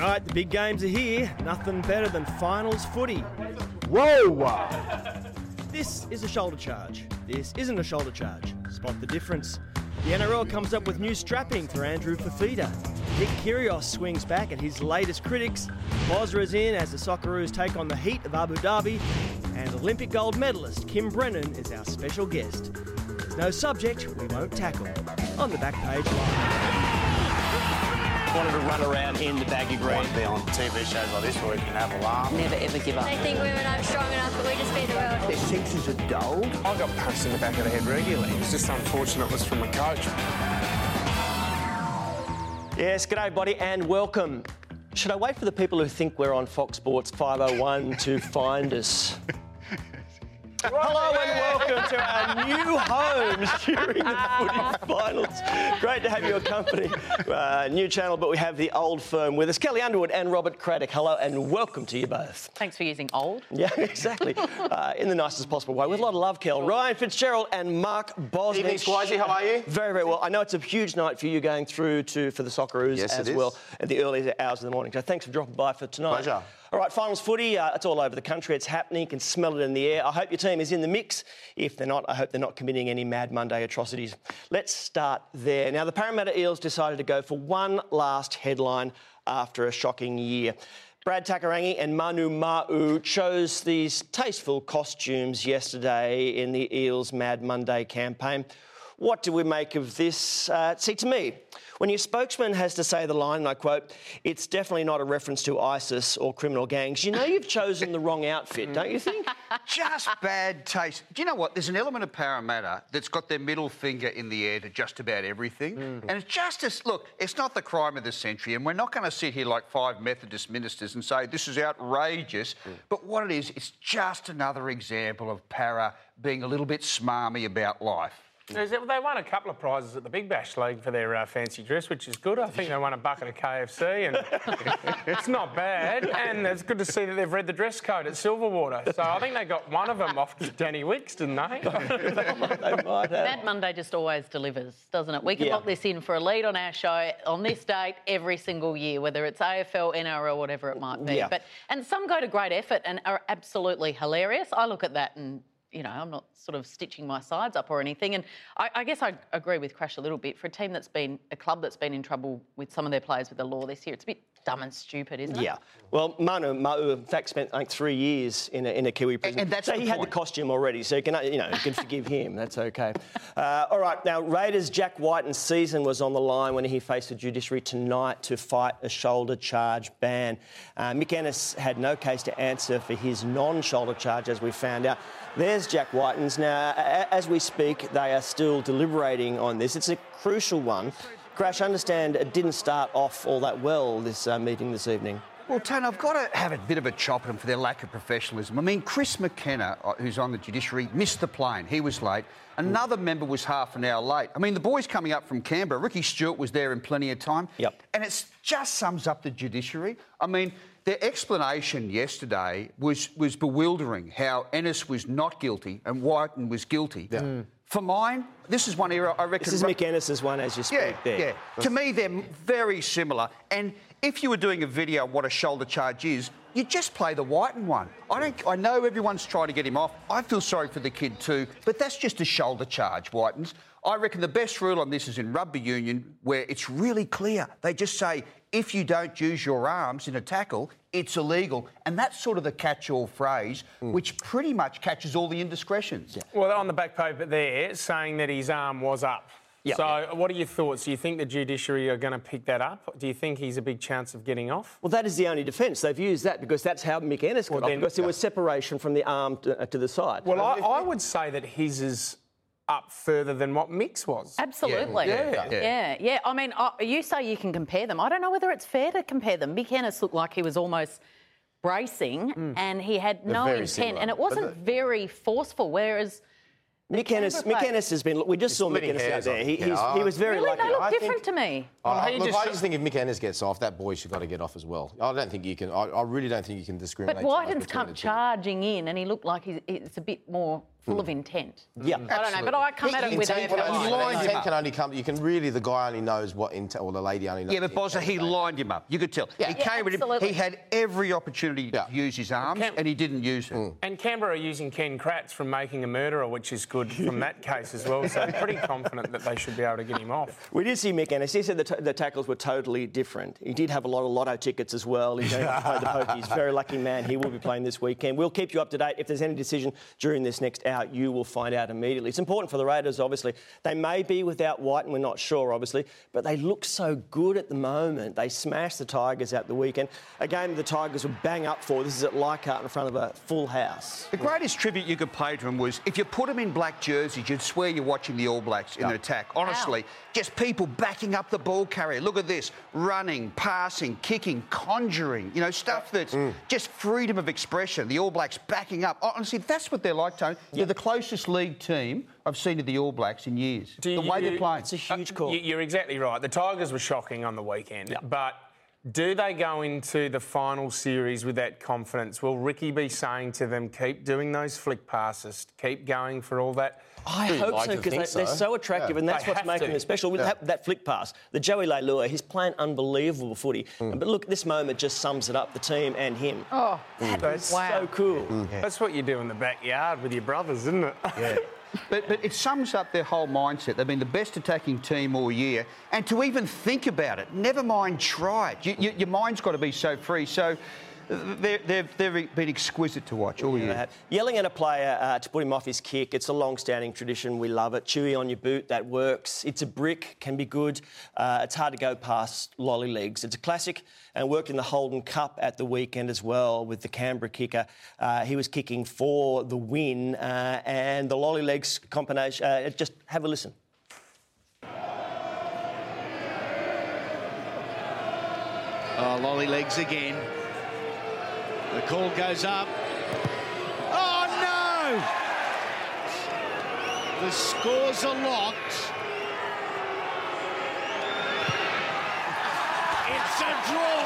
All right, the big games are here. Nothing better than finals footy. Whoa! This is a shoulder charge. This isn't a shoulder charge. Spot the difference. The NRL comes up with new strapping for Andrew Fafita. Nick Kyrgios swings back at his latest critics. Bosra is in as the Socceroos take on the heat of Abu Dhabi. And Olympic gold medalist Kim Brennan is our special guest. There's no subject we won't tackle. On the back page live. Wanted to run around in the baggy green. want to be on TV shows like this where we can have a laugh. Never ever give up. They think women aren't strong enough, but we just beat the world. Their sexes are dulled. I got punched in the back of the head regularly. It's just unfortunate it was from a coach. Yes, g'day, buddy, and welcome. Should I wait for the people who think we're on Fox Sports 501 to find us? Hello and welcome to our new homes during the footy finals. Great to have your company. Uh, new channel, but we have the old firm with us. Kelli Underwood and Robert Craddock. Hello and welcome to you both. Thanks for using old. Yeah, exactly. Uh, in the nicest possible way, with a lot of love, Kel. Ryan Fitzgerald and Mark Bosnich. Evening, Squizzy, how are you? Very, very well. I know it's a huge night for you going through to for the Socceroos Yes, as it is. well at the early hours of the morning. So thanks for dropping by for tonight. Pleasure. All right, finals footy. Uh, it's all over the country. It's happening. You can smell it in the air. I hope your team is in the mix. If they're not, I hope they're not committing any Mad Monday atrocities. Let's start there. Now, the Parramatta Eels decided to go for one last headline after a shocking year. Brad Takairangi and Manu Ma'u chose these tasteful costumes yesterday in the Eels Mad Monday campaign. What do we make of this? Uh, see, to me, when your spokesman has to say the line, and I quote, it's definitely not a reference to ISIS or criminal gangs, you know you've chosen the wrong outfit, don't you think? Just bad taste. Do you know what? There's an element of Parramatta that's got their middle finger in the air to just about everything. And it's just as, look, it's not the crime of the century, and we're not going to sit here like five Methodist ministers and say this is outrageous. But what it is, it's just another example of Para being a little bit smarmy about life. Is They won a couple of prizes at the Big Bash League for their uh, fancy dress, which is good. I think they won a bucket of KFC, and it's not bad. And it's good to see that they've read the dress code at Silverwater. So I think they got one of them off Danny Wicks, didn't they? they might have. Mad Monday just always delivers, doesn't it? We can Yeah. lock this in for a lead on our show on this date every single year, whether it's AFL, NRL, whatever it might be. Yeah. But and some go to great effort and are absolutely hilarious. I look at that and. You know, I'm not sort of stitching my sides up or anything. And I, I guess I agree with Crash a little bit. For a team that's been, a club that's been in trouble with some of their players with the law this year, it's a bit dumb and stupid, isn't it? Yeah. Well, Manu Ma'u, in fact, spent like three years in a, in a Kiwi prison. and that's so he had the costume already, so you can, you know, you can forgive him. That's okay. Uh, all right. Now, Raiders' Jack Wighton's season was on the line when he faced the judiciary tonight to fight a shoulder charge ban. Uh, Mick Ennis had no case to answer for his non-shoulder charge, as we found out. There's Jack Wighton's. Now, as we speak, they are still deliberating on this. It's a crucial one. Crash, I understand it didn't start off all that well, this uh, meeting this evening. Well, Tone, I've got to have a bit of a chop at them for their lack of professionalism. I mean, Chris McKenna, uh, who's on the judiciary, missed the plane. He was late. Another member was half an hour late. I mean, the boys coming up from Canberra, Ricky Stuart was there in plenty of time. Yep. And it just sums up the judiciary. I mean, their explanation yesterday was, was bewildering how Ennis was not guilty and Wighton was guilty. For mine, this is one area I reckon. This is Mick Ennis's one as you speak Yeah, there. yeah. To me, they're very similar. And if you were doing a video on what a shoulder charge is, you just play the Wighton one. I don't. I know everyone's trying to get him off. I feel sorry for the kid too, but that's just a shoulder charge, Wightons. I reckon the best rule on this is in rugby union, where it's really clear. They just say if you don't use your arms in a tackle, it's illegal, and that's sort of the catch-all phrase, which pretty much catches all the indiscretions. well, on the back paper there, saying that his arm was up. Yep. So, what are your thoughts? Do you think the judiciary are going to pick that up? Do you think he's a big chance of getting off? Well, that is the only defence. They've used that because that's how Mick Ennis got Well, off, then- because there was separation from the arm to, uh, to the side. Well, I, I would say that his is up further than what Mick's was. Absolutely. Yeah. Yeah. yeah. I mean, uh, you say you can compare them. I don't know whether it's fair to compare them. Mick Ennis looked like he was almost bracing and he had no intent similar. and it wasn't very forceful, whereas Mick Ennis, Mick Ennis has been. We just saw Mick splitting Ennis out hairs there. He, yeah, he's, he was very really lucky. they look I think- different to me. I, he look, just- I just think if Mick Ennis gets off, that boy should got to get off as well. I don't think you can. I, I really don't think you can discriminate. But too much Wighton's between come charging in and he looked like he's, it's a bit more full of hmm. intent. Yeah, I don't know, but I come at it with Intent a. can only- He lined him intent up. can only come. You can really the guy only knows what intent, or the lady only knows. Yeah, but what he lined him up. You could tell. Yeah. He Yeah, came at him. absolutely. He had every opportunity Yeah. to use his arms, Cam- and he didn't use it. Hmm. And Canberra are using Ken Kratz from making a murderer, which is good from that case as well. So I'm pretty confident that they should be able to get him off. We did see Mick Ennis. He said the, t- the tackles were totally different. He did have a lot of lotto tickets as well. He's going to play the pokies. Very lucky man. He will be playing this weekend. We'll keep you up to date. If there's any decision during this next hour, you will find out immediately. It's important for the Raiders, obviously. They may be without White, and we're not sure, obviously, but they look so good at the moment. They smashed the Tigers at the weekend. A game the Tigers were bang up for. This is at Leichhardt in front of a full house. The greatest tribute you could pay to him was if you put him in black jerseys, you'd swear you're watching the All Blacks in an attack. Honestly, just people backing up the ball carrier. Look at this running, passing, kicking, conjuring, you know, stuff that's mm. just freedom of expression. The All Blacks backing up. Oh, Honestly, that's what they're like, Tony. They're the closest league team I've seen of the All Blacks in years. Do the way you- they're playing. It's a uh, huge call. You- You're exactly right. The Tigers were shocking on the weekend, but do they go into the final series with that confidence? Will Ricky be saying to them, keep doing those flick passes, keep going for all that? I hmm, hope like so to because think they, are so. so attractive, Yeah. and that's They what's making to. them special. With that, that flick pass, the Joey Leilua, he's playing unbelievable footy. Hmm. But look, this moment just sums it up. The team and him. Oh, hmm. that That's wow. So cool. That's what you do in the backyard with your brothers, isn't it? Yeah. But, but it sums up their whole mindset. They've been the best attacking team all year. And to even think about it, never mind try it. You, you, your mind's got to be so free. So they're, they've, they've been exquisite to watch all They year. Yelling at a player uh, to put him off his kick, it's a long standing tradition. We love it. Chewy on your boot, that works. It's a brick, can be good. Uh, it's hard to go past lolly legs. It's a classic and worked in the Holden Cup at the weekend as well with the Canberra kicker. Uh, he was kicking for the win uh, and the lolly legs combination. Uh, just have a listen. Oh, lolly legs again. The call goes up. Oh no! The scores are locked. It's a draw.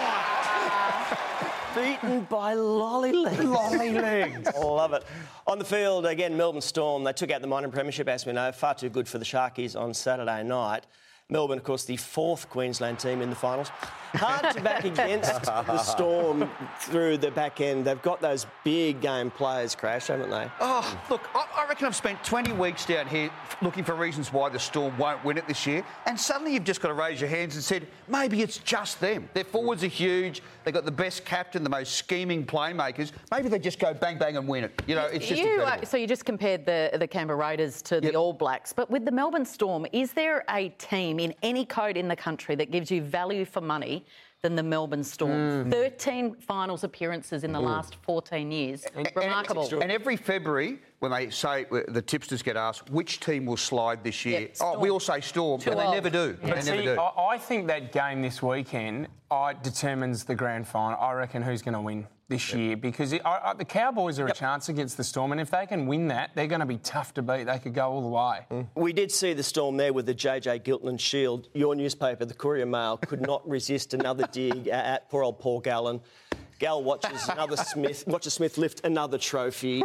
Beaten by lolly legs. Lolly legs. Love it. On the field, again, Melbourne Storm. They took out the minor premiership, as we know. Far too good for the Sharkies on Saturday night. Melbourne, of course, the fourth Queensland team in the finals. Hard to back against the Storm through the back end. They've got those big game players, Crash, haven't they? Oh, look, I, I reckon I've spent 20 weeks down here looking for reasons why the Storm won't win it this year. And suddenly you've just got to raise your hands and said, maybe it's just them. Their forwards are huge. They've got the best captain, the most scheming playmakers. Maybe they just go bang, bang and win it. You know, it's just you, uh, so you just compared the the Canberra Raiders to Yep. the All Blacks, but with the Melbourne Storm, is there a team in any code in the country that gives you value for money than the Melbourne Storm? Mm. 13 finals appearances in the last 14 years. Remarkable. And every February, when they say the tipsters get asked which team will slide this year, Yep, oh, we all say Storm, and they never do. Yeah. They See, never do. I, I think that game this weekend I, determines the grand final. I reckon who's going to win this year because it, I, I, the Cowboys are a chance against the Storm, and if they can win that, they're going to be tough to beat. They could go all the way. Mm. We did see the storm there with the JJ Giltinan shield. Your newspaper, the Courier Mail, could not resist another dig at, at poor old Paul Gallen. Gal watches another Smith, watches Smith lift another trophy.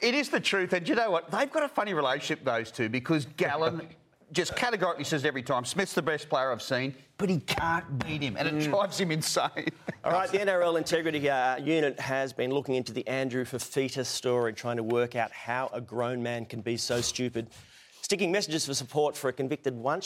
It is the truth, and you know what? They've got a funny relationship, those two, because Gallen just categorically says every time Smith's the best player I've seen, but he can't beat him, and it drives him insane. All right, the NRL Integrity uh, Unit has been looking into the Andrew Fafita story, trying to work out how a grown man can be so stupid. Sticking messages for support for a convicted one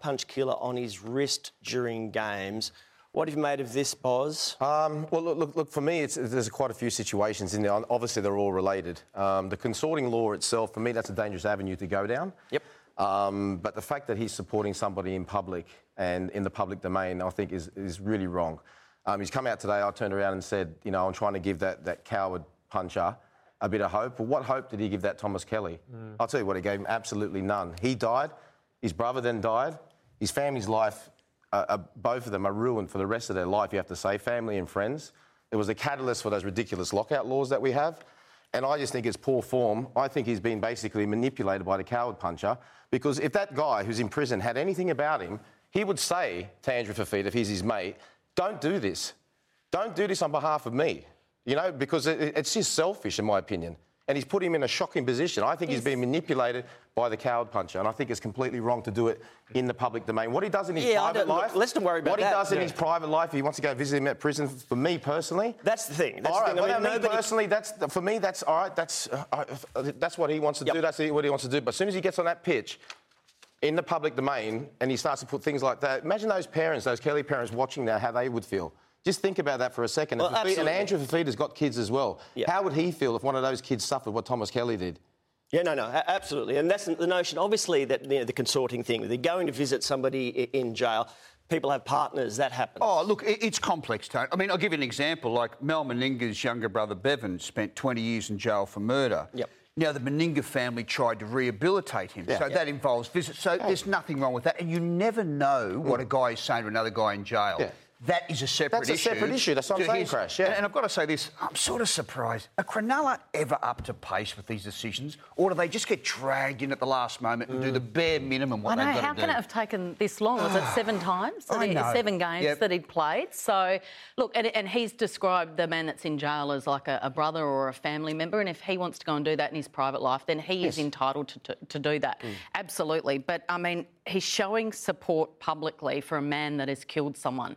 punch killer on his wrist during games. What have you made of this, Boz? Um, well, look, look, look, for me, it's, there's quite a few situations in there. Obviously, they're all related. Um, the consorting law itself, for me, that's a dangerous avenue to go down. Yep. Um, but the fact that he's supporting somebody in public and in the public domain, I think, is, is really wrong. Um, he's come out today, I turned around and said, you know, I'm trying to give that, that coward puncher a bit of hope. Well, what hope did he give that Thomas Kelly? I'll tell you what, he gave him absolutely none. He died, his brother then died, his family's life, uh, uh, both of them are ruined for the rest of their life, you have to say, family and friends. It was a catalyst for those ridiculous lockout laws that we have. And I just think it's poor form. I think he's been basically manipulated by the coward puncher because if that guy who's in prison had anything about him, he would say to Andrew Fafita, if he's his mate, don't do this. Don't do this on behalf of me. You know, because it, it's just selfish, in my opinion. And he's put him in a shocking position. I think he's, He's- been manipulated by the coward puncher, and I think it's completely wrong to do it in the public domain. What he does in his Yeah, private look, life, let's not worry about what that. he does in his private life, if he wants to go visit him at prison. For me personally, That's the thing. That's all the right, thing. I mean, me nobody- personally, that's for me. That's all right. That's uh, uh, that's what he wants to Yep. do. That's what he wants to do. But as soon as he gets on that pitch, in the public domain, and he starts to put things like that, imagine those parents, those Kelly parents watching that, how they would feel. Just think about that for a second. Well, and, Fafita- and. Andrew Fafita's got kids as well. How would he feel if one of those kids suffered what Thomas Kelly did? Yeah, no, no, absolutely. And that's the notion, obviously, that you know, the consorting thing, they're going to visit somebody in jail. People have partners, that happens. Oh, look, it's complex, Tony. I mean, I'll give you an example. Like Mal Meninga's younger brother Bevan spent 20 years in jail for murder. Yep. Now, the Meninga family tried to rehabilitate him. So that involves visits. So there's nothing wrong with that. And you never know what mm. a guy is saying to another guy in jail. Yeah. That is a separate issue. That's a issue. separate issue. That's what I'm to saying, Crash, yeah. And, and I've got to say this, I'm sort of surprised. Are Cronulla ever up to pace with these decisions? Or do they just get dragged in at the last moment and do the bare minimum what I know. they've got How to can do? it have taken this long? Was it seven times? that I he- know. Seven games Yep. that he'd played. So, look, and, and he's described the man that's in jail as like a, a brother or a family member. And if he wants to go and do that in his private life, then he is entitled to, to, to do that. Mm. Absolutely. But I mean, he's showing support publicly for a man that has killed someone.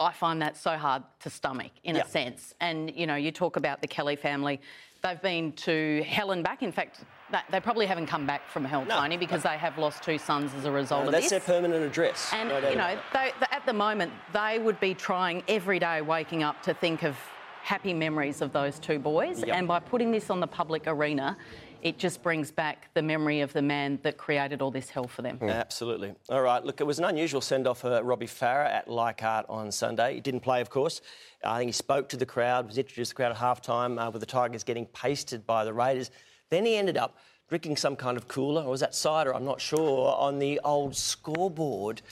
I find that so hard to stomach in Yeah. a sense. And, you know, you talk about the Kelly family. They've been to hell and back. In fact, that, they probably haven't come back from hell, No, Tony, because they have lost two sons as a result of this. that's their permanent address. And, No you know, they, they- at the moment, they would be trying every day waking up to think of happy memories of those two boys. Yep. And by putting this on the public arena, it just brings back the memory of the man that created all this hell for them. Absolutely. All right. Look, it was an unusual send off for Robbie Farah at Leichhardt on Sunday. He didn't play, of course. I think he spoke to the crowd, was introduced to the crowd at half time uh, with the Tigers getting pasted by the Raiders. Then he ended up drinking some kind of cooler, or was that cider? I'm not sure, on the old scoreboard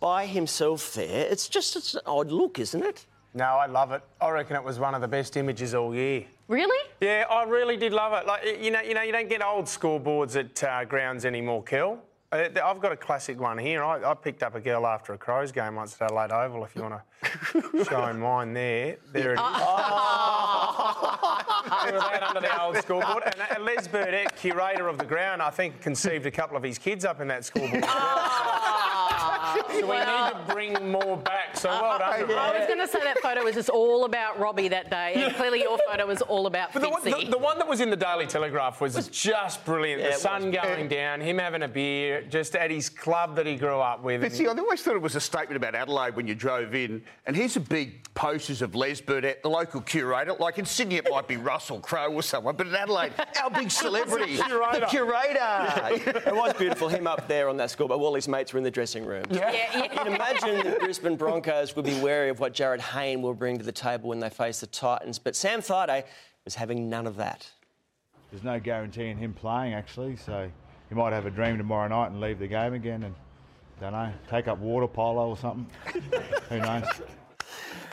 by himself there. It's just it's an odd look, isn't it? No, I love it. I reckon it was one of the best images all year. Really? Yeah, I really did love it. Like you know, you know, you don't get old scoreboards at uh, grounds anymore, Kel. Uh, I've got a classic one here. I, I picked up a girl after a Crows game once at Adelaide Oval. If you want to show him mine there, there it is. Out under the old scoreboard. And uh, Les Burdett, curator of the ground, I think conceived a couple of his kids up in that scoreboard. So we need to bring more back. So well done. to I was going to say that photo was just all about Robbie that day, and clearly your photo was all about But the, one- Fitzy. the, the one that was in the Daily Telegraph was, just brilliant. Yeah, the sun was. going down, him having a beer, just at his club that he grew up with. But and- see, I always thought it was a statement about Adelaide when you drove in. And here's a big posters of Les Burdett, the local curator. Like in Sydney, it might be Russell Crowe or someone, but in Adelaide, our big celebrity, Curator. the curator. It was beautiful, him up there on that scoreboard. All his mates were in the dressing room. yeah, yeah. You can imagine the Brisbane Broncos would be wary of what Jarryd Hayne will bring to the table when they face the Titans. But Sam Thaiday was having none of that. There's no guarantee in him playing actually, so he might have a dream tomorrow night and leave the game again and don't know, take up water polo or something. Who knows?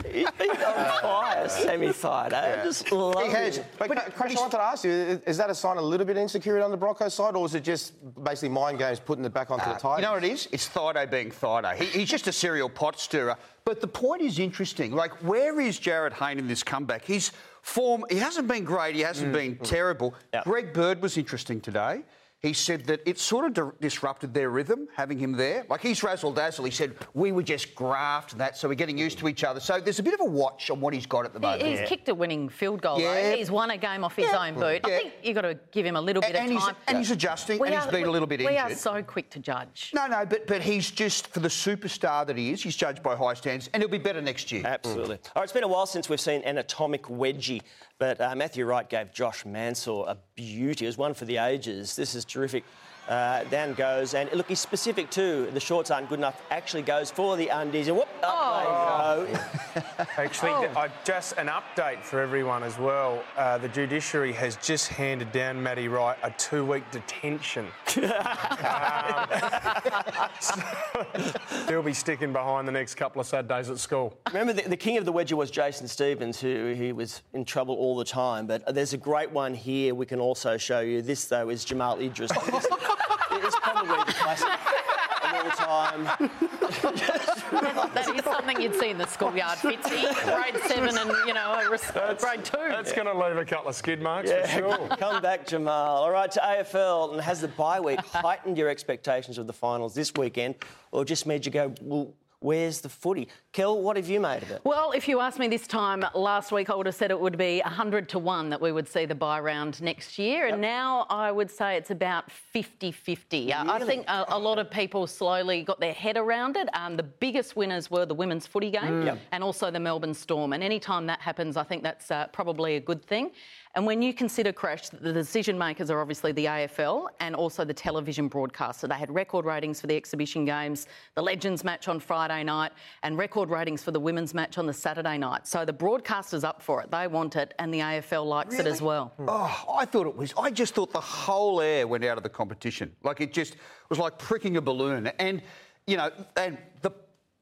He's been on fire, Sammy Thaiday. I just love He has. him. But, but Crash, I wanted to ask you, is- is that a sign of a little bit of insecurity on the Broncos side, or is it just basically mind games putting it back onto the Tigers? You know what it is? It's Thaiday being Thaiday. He, he's just a serial pot stirrer. But the point is interesting. Like, where is Jarryd Hayne in this comeback? His form, he hasn't been great, he hasn't mm. been terrible. Yeah. Greg Bird was interesting today. He said that it sort of di- disrupted their rhythm having him there. Like he's razzle dazzle. He said we were just graft and that, so we're getting used to each other. So there's a bit of a watch on what he's got at the moment. He's kicked a winning field goal. though. Yeah. He's won a game off his Yeah. own boot. I think you've got to give him a little bit And of he's- time. and he's adjusting, and he's been a little bit injured. We are so quick to judge. No, no, but but he's just for the superstar that he is. He's judged by high standards, and he'll be better next year. Absolutely. All right, it's been a while since we've seen an atomic wedgie, but uh, Matthew Wright gave Josh Mansour a beauty. It was one for the ages. This is terrific. Uh, down goes, and look, he's specific too. The shorts aren't good enough. Actually goes for the undies, and whoop, up they go. Actually, Oh. I, just an update for everyone as well. Uh, the judiciary has just handed down Matty Wright a two-week detention. Um, so he'll be sticking behind the next couple of sad days at school. Remember, the, the king of the wedgie was Jason Stevens, who he was in trouble all the time. But there's a great one here we can also show you. This, though, is Jamal Idris. This is probably the classic. And travel time. That is something you'd see in the schoolyard, Fitzy. Grade seven and, you know, a res- grade two. That's going to leave a couple of skid marks for sure. Come back, Jamal. All right, to AFL. And has the bye week heightened your expectations of the finals this weekend or just made you go, well, where's the footy? Kel, what have you made of it? Well, if you asked me this time last week, I would have said it would be 100 to 1 that we would see the bye round next year. And now I would say it's about 50 50. I think a, a lot of people slowly got their head around it. Um, the biggest winners were the women's footy game Yep. and also the Melbourne Storm. And anytime that happens, I think that's uh, probably a good thing. And when you consider, Crash, the decision makers are obviously the AFL and also the television broadcaster. They had record ratings for the exhibition games, the Legends match on Friday night, and record ratings for the women's match on the Saturday night. So the broadcaster's up for it. They want it, and the AFL likes it as well. Hmm. Oh, I thought it was. I just thought the whole air went out of the competition. Like it just was like pricking a balloon. And you know, and the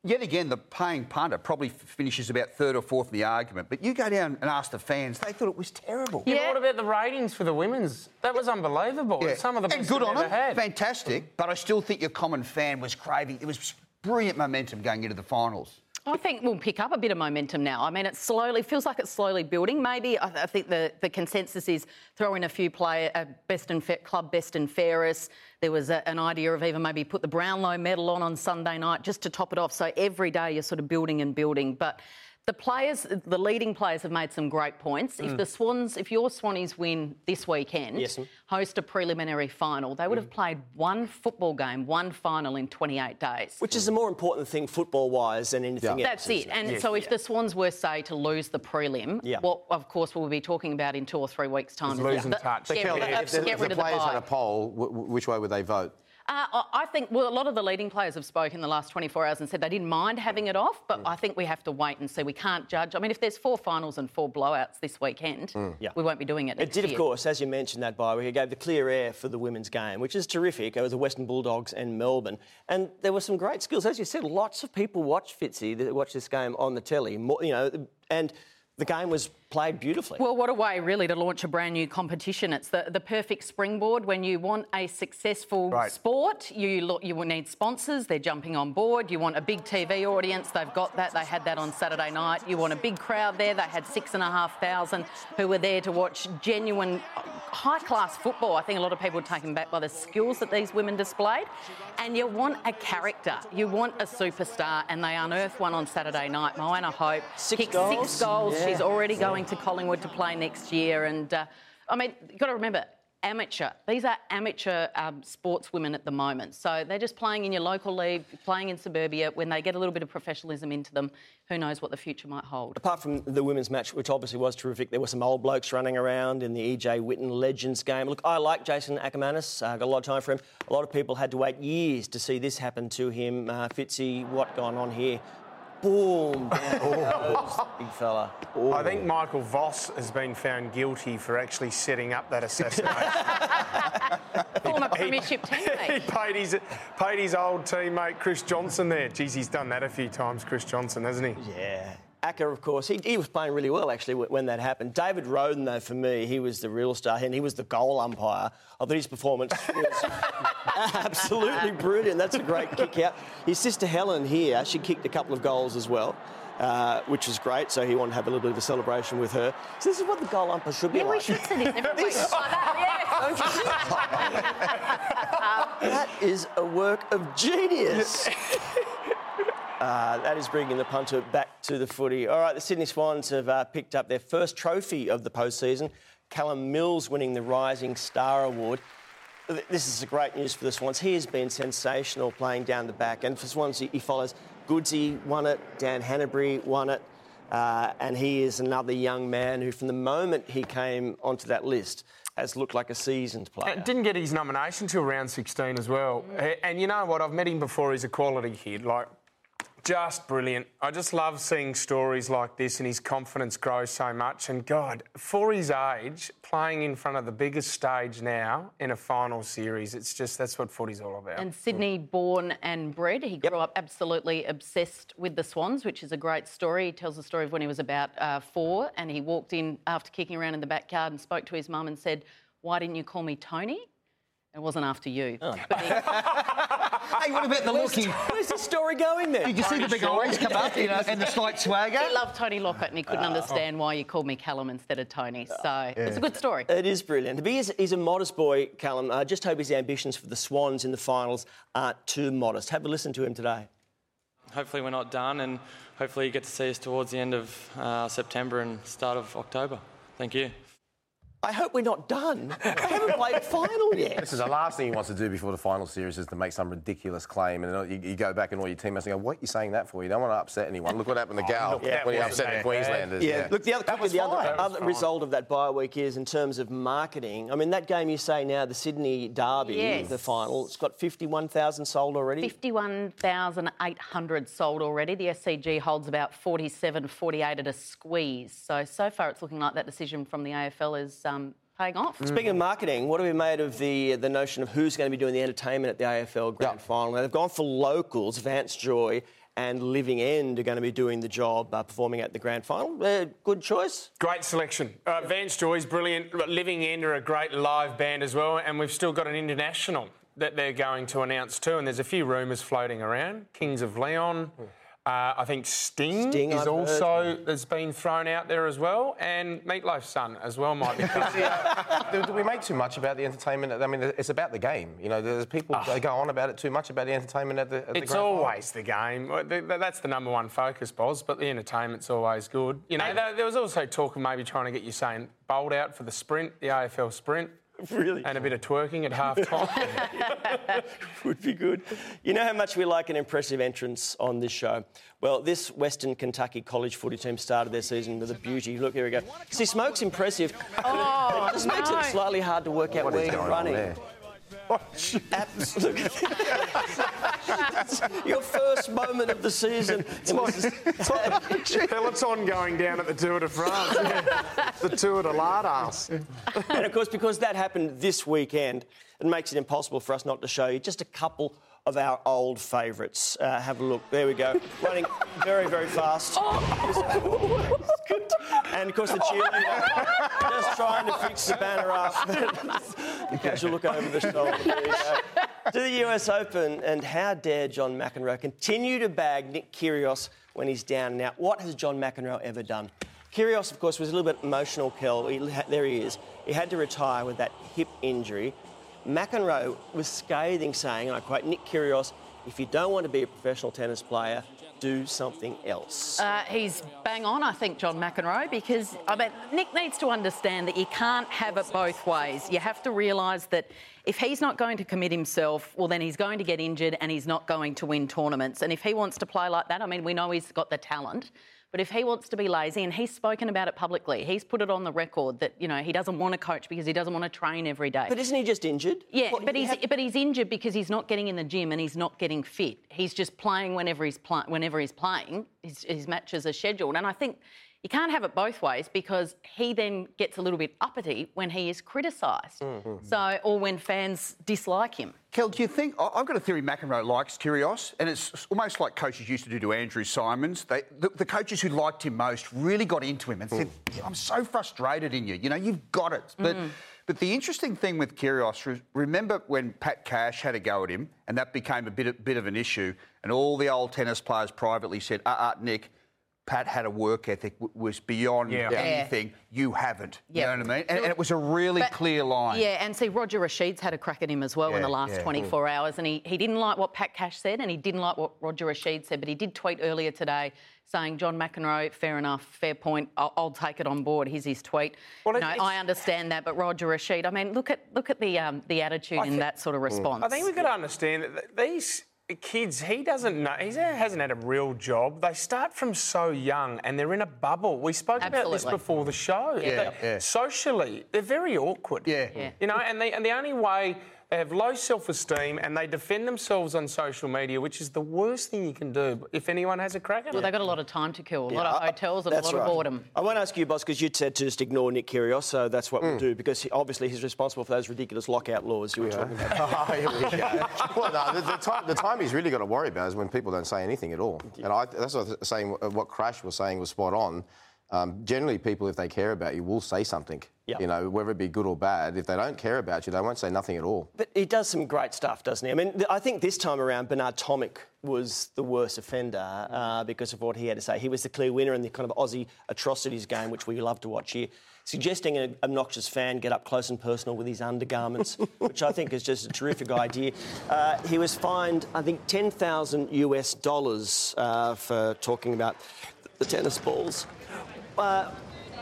yet again the paying punter probably finishes about third or fourth in the argument. But you go down and ask the fans, they thought it was terrible. Yeah. but what about the ratings for the women's? That was unbelievable. Yeah. Some of the and best good on ever them, had. fantastic. But I still think your common fan was craving. It was brilliant momentum going into the finals. I think we'll pick up a bit of momentum now. I mean, it slowly feels like it's slowly building. Maybe I, I think the, the consensus is throw in a few player uh, best and fa- club best and fairest. There was a, an idea of even maybe put the Brownlow medal on on Sunday night just to top it off. So every day you're sort of building and building, but. The players, the leading players, have made some great points. If mm. the Swans, if your Swannies win this weekend, Yes, host a preliminary final, they would have mm. played one football game, one final in 28 days. Which is the more important thing football wise than anything else. That's it. isn't And so if the Swans were, say, to lose the prelim, Yeah. what, of course, we'll be talking about in two or three weeks' time. Is is losing the- touch. Get, Kel, rid, if of, the, get if rid the of the players bye. had a poll, w- w- which way would they vote? Uh, I think, well, a lot of the leading players have spoken in the last 24 hours and said they didn't mind having it off, Mm. but I think we have to wait and see. We can't judge. I mean, if there's four finals and four blowouts this weekend, Mm. Yeah. we won't be doing it It did, of course, as you mentioned that bye week. It gave the clear air for the women's game, which is terrific. It was the Western Bulldogs and Melbourne. And there were some great skills. As you said, lots of people watch Fitzy, that watch this game on the telly. You know, and the game was played beautifully. Well, what a way, really, to launch a brand new competition. It's the, the perfect springboard when you want a successful Right. sport. You look, you will need sponsors. They're jumping on board. You want a big TV audience. They've got that. They had that on Saturday night. You want a big crowd there. They had six and a half thousand who were there to watch genuine, high class football. I think a lot of people were taken back by the skills that these women displayed. And you want a character. You want a superstar, and they unearthed one on Saturday night. Moana Hope Six kicked goals? six goals. Yeah. She's already going to Collingwood to play next year. And uh, I mean, you've got to remember, amateur. These are amateur um, sportswomen at the moment. So they're just playing in your local league, playing in suburbia. When they get a little bit of professionalism into them, who knows what the future might hold. Apart from the women's match, which obviously was terrific, there were some old blokes running around in the EJ Whitten Legends game. Look, I like Jason Akermanis. Uh, got a lot of time for him. A lot of people had to wait years to see this happen to him. Uh, Fitzy, what gone on here? Boom! Down big fella. I think Michael Voss has been found guilty for actually setting up that assassination. Former premiership he teammate. paid his, paid his old teammate Chris Johnson there. Geez, he's done that a few times, Chris Johnson, hasn't he? Yeah. Acker, of course, he, he was playing really well actually when that happened. David Rodan, though, for me, he was the real star and he was the goal umpire. I thought his performance was absolutely brilliant. That's a great kick out. His sister Helen here, she kicked a couple of goals as well. Uh, which was great, so he wanted to have a little bit of a celebration with her. So this is what the goal umpire should be Yeah, we like. should see this every. Like that, yes. That is a work of genius. Uh, that is bringing the punter back to the footy. All right, the Sydney Swans have uh, picked up their first trophy of the postseason. Callum Mills winning the Rising Star Award. This is a great news for the Swans. He has been sensational playing down the back, and for Swans, he, follows Goodsey won it, Dan Hannebery won it, uh, and he is another young man who, from the moment he came onto that list, has looked like a seasoned player. Uh, Didn't get his nomination till round 16 as well. And you know what? I've met him before. He's a quality kid. Like, just brilliant. I just love seeing stories like this and his confidence grows so much. And God, for his age, playing in front of the biggest stage now in a final series, it's just that's what footy's all about. And Sydney born and bred. He grew up absolutely obsessed with the Swans, which is a great story. He tells the story of when he was about uh, four and he walked in after kicking around in the backyard and spoke to his mum and said, Why didn't you call me Tony? It wasn't after you. Oh. But he- Hey, what about the look? He- Where's the story going there? Did you see the big eyes come up, you know, and the slight swagger? he loved Tony Lockett and he couldn't understand why you called me Callum instead of Tony. So it's a good story. It is brilliant. But he's, he's a modest boy, Callum. I just hope his ambitions for the Swans in the finals aren't too modest. Have a listen to him today. hopefully we're not done and hopefully you get to see us towards the end of uh, September and start of October. Thank you. I hope we're not done. I haven't played final yet. This is the last thing he wants to do before the final series is to make some ridiculous claim, and you, you go back and all your teammates and go, "What are you saying that for? You don't want to upset anyone. Look what happened to Gal look, that when he wasn't upset the Queenslanders." Yeah, look, the other, That the other, other result of that bye week is in terms of marketing. I mean, that game you say now, the Sydney Derby, Yes. the final, it's got 51,000 sold already. 51,800 sold already. The SCG holds about 47, 48 at a squeeze. So, so far it's looking like that decision from the AFL is um, paying off. Speaking of marketing, what have we made of the the notion of who's going to be doing the entertainment at the AFL Grand Final? Now, they've gone for locals. Vance Joy and Living End are going to be doing the job, uh, performing at the Grand Final. Uh, good choice. Great selection. Uh, Vance Joy's brilliant. Living End are a great live band as well, and we've still got an international that they're going to announce too. And there's a few rumours floating around. Kings of Leon. Uh, I think Sting, Sting, is I've also has been thrown out there as well, and Meatloaf's son as well might be coming. do, do we make too much about the entertainment? I mean, it's about the game. You know, there's people they go on about it too much about the entertainment at the. At It's grand final. always the game. Well, th- th- That's the number one focus, Boz. But the entertainment's always good. You know, there, there was also talk of maybe trying to get you saying bold out for the sprint, the AFL sprint. Really? And a bit of twerking at half time. Would be good. You know how much we like an impressive entrance on this show? Well, this Western Kentucky college footy team started their season with a beauty. Look, here we go. See, Smoke's impressive. Oh, it just makes it slightly hard to work out What where is you're going on running. there? Absolutely. Your first moment of the season. Peloton going down at the Tour de France. the Tour de Lardas. and of course, because that happened this weekend, it makes it impossible for us not to show you just a couple of our old favourites. Uh, have a look. There we go. Running very, very fast. and of course, the cheerleader just trying to fix the banner up. Casual look over the shoulder. To the US Open, and how dare John McEnroe continue to bag Nick Kyrgios when he's down? Now, what has John McEnroe ever done? Kyrgios, of course, was a little bit emotional, Kel. He, there he is. He had to retire with that hip injury. McEnroe was scathing, saying, and I quote, Nick Kyrgios, if you don't want to be a professional tennis player, do something else. Uh, he's bang on, I think, John McEnroe, because I mean, Nick needs to understand that you can't have it both ways. You have to realise that if he's not going to commit himself, well, then he's going to get injured and he's not going to win tournaments. And if he wants to play like that, I mean, we know he's got the talent. But if he wants to be lazy, and he's spoken about it publicly, he's put it on the record that you know he doesn't want to coach because he doesn't want to train every day. but isn't he just injured? Yeah, What, but he's have- but he's injured because he's not getting in the gym and he's not getting fit. He's just playing whenever he's pl- whenever he's playing. His, his matches are scheduled, and I think you can't have it both ways because he then gets a little bit uppity when he is criticised. Mm-hmm. So, or when fans dislike him. Kel, do you think I- I've got a theory? McEnroe likes Kyrgios, and it's almost like coaches used to do to Andrew Symonds. They, the, the coaches who liked him most really got into him and said, "I'm so frustrated in you. You know, you've got it." But but the interesting thing with Kyrgios, remember when Pat Cash had a go at him, and that became a bit of, bit of an issue, and all the old tennis players privately said, "Uh, uh Nick." Pat had a work ethic w- was beyond Yeah. Yeah. anything. You haven't. Yeah. You know what I mean? And, and it was a really But- clear line. Yeah, and see, Roger Rasheed's had a crack at him as well in the last yeah. 24 hours, and he, he didn't like what Pat Cash said, and he didn't like what Roger Rasheed said, but he did tweet earlier today saying, John McEnroe, fair enough, fair point, I'll, I'll take it on board. Here's his tweet. Well, you know, I understand that, but Roger Rashid, I mean, look at look at the um, the attitude in think- that sort of response. I think we've got to understand that these kids, he doesn't know, he hasn't had a real job. They start from so young and they're in a bubble. We spoke about this before the show. Yeah, They- yeah. Socially, they're very awkward. Yeah. Yeah. You know, and, they, and the only way they have low self esteem and they defend themselves on social media, which is the worst thing you can do if anyone has a crack at it. well, they've got a lot of time to kill, a lot of I- I- hotels and a that's lot of right. boredom. I won't ask you, boss, because you said to just ignore Nick Kyrgios, so that's what Hmm. we'll do, because he, obviously he's responsible for those ridiculous lockout laws you were talking about. Oh, here we go. well, no, the, the, time, the time he's really got to worry about is when people don't say anything at all. And I, that's what I'm saying. What Crash was saying was spot on. Um, generally, people, if they care about you, will say something. Yeah. You know, whether it be good or bad. If they don't care about you, they won't say nothing at all. But he does some great stuff, doesn't he? I mean, th- I think this time around, Bernard Tomic was the worst offender uh, because of what he had to say. He was the clear winner in the kind of Aussie atrocities game, which we love to watch here, suggesting an obnoxious fan get up close and personal with his undergarments, which I think is just a terrific idea. Uh, he was fined, I think, 10,000 US dollars uh, for talking about the tennis balls. Uh,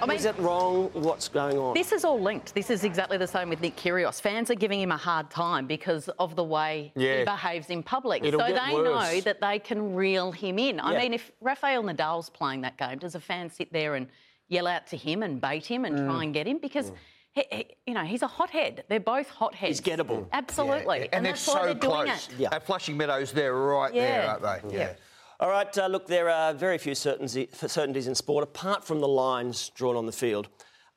I mean- is that wrong? What's going on? This is all linked. This is exactly the same with Nick Kyrgios. Fans are giving him a hard time because of the way Yeah. he behaves in public. It'll so get they worse. know that they can reel him in. I mean, if Rafael Nadal's playing that game, does a fan sit there and yell out to him and bait him and Mm. try and get him? Because. He, he- you know, he's a hothead. They're both hotheads. He's gettable. Absolutely. And, And, they're that's why so they're doing close. it. Yeah. At Flushing Meadows, they're right there, aren't they? Yeah. All right, uh, look, there are very few certainty, certainties in sport, apart from the lines drawn on the field.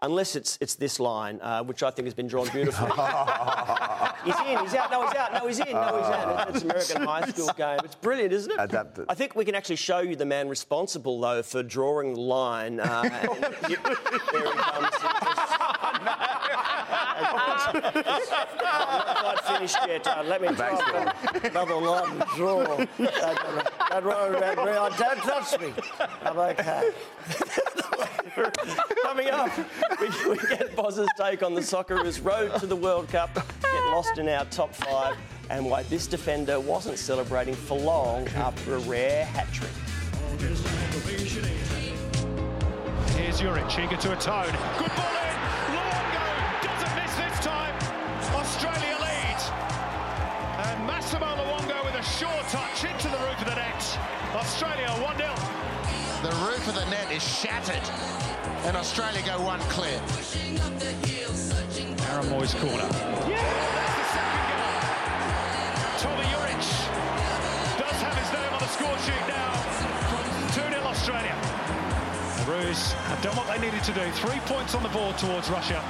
Unless it's it's this line, uh, which I think has been drawn beautifully. he's in, he's out, no, he's out, no, he's in, no, he's out. It's an American high school game. It's brilliant, isn't it? Adapted. I think we can actually show you the man responsible, though, for drawing the line. Uh, and you- there he comes. I'm not quite finished yet. Uh, let me try another line to draw. That, that road, that road, don't touch me. I'm okay. Coming up, we, we get Boz's take on the Socceroos' road to the World Cup, get lost in our top five, and why this defender wasn't celebrating for long after a rare hat trick. Here's Juric, eager to atone. Good ball in. Of the net is shattered, and Australia go one clear. Aaron Mooy's corner. Yeah, that's the second goal. Tomi Juric does have his name on the score sheet now. 2 0 Australia. The Roos have done what they needed to do. Three points on the board towards Russia.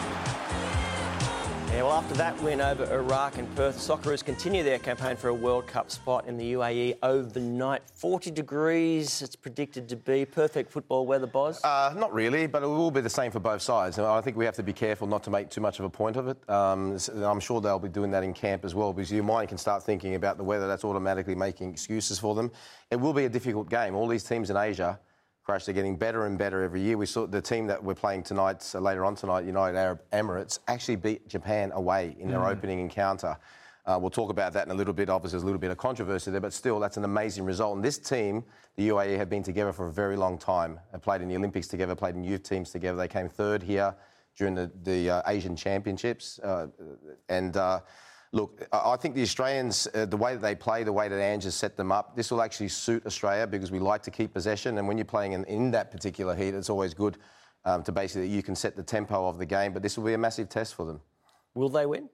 Yeah, well, after that win over Iraq and Perth, Socceroos continue their campaign for a World Cup spot in the UAE overnight. 40 degrees, it's predicted to be. Perfect football weather, Boz. Uh, not really, but it will be the same for both sides. I think we have to be careful not to make too much of a point of it. Um, I'm sure they'll be doing that in camp as well, because your mind can start thinking about the weather. That's automatically making excuses for them. It will be a difficult game. All these teams in Asia, Crash, they're getting better and better every year. We saw the team that we're playing tonight, uh, later on tonight, United Arab Emirates, actually beat Japan away in their opening encounter. Uh, we'll talk about that in a little bit. Obviously, there's a little bit of controversy there, but still, that's an amazing result. And this team, the UAE, have been together for a very long time. They played in the Olympics together, played in youth teams together. They came third here during the, the uh, Asian Championships. Uh, and uh, look, I think the Australians, uh, the way that they play, the way that Ange has set them up, this will actually suit Australia because we like to keep possession. And when you're playing in, in that particular heat, it's always good um, to basically, you can set the tempo of the game. But this will be a massive test for them. Will they win?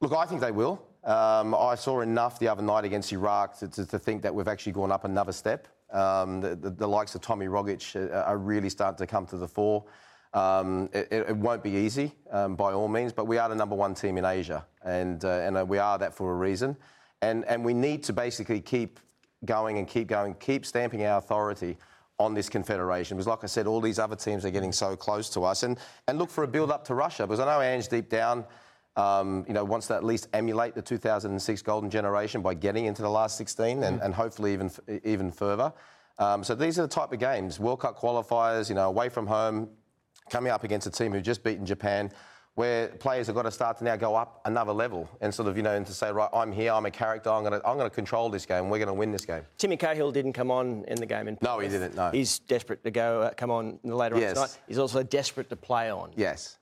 Look, I think they will. Um, I saw enough the other night against Iraq to, to, to think that we've actually gone up another step. Um, the, the, the likes of Tommy Rogic uh, are really starting to come to the fore. Um, it, won't be easy um, by all means, but we are the number one team in Asia, and, uh, and uh, we are that for a reason. And, and we need to basically keep going and keep going, keep stamping our authority on this confederation. Because, like I said, all these other teams are getting so close to us, and, and look for a build up to Russia. Because I know Ange deep down um, you know, wants to at least emulate the 2006 golden generation by getting into the last 16 and, hopefully even even further. So these are the type of games, World Cup qualifiers, you know, away from home, coming up against a team who just beaten Japan, where players have got to start to now go up another level and sort of, you know, and to say, right, I'm here, I'm a character, I'm going to I'm going to control this game, we're going to win this game. Timmy Cahill didn't come on in the game in No, he didn't, no. He's desperate to go, uh, come on later Yes. on tonight. He's also desperate to play on. Yes.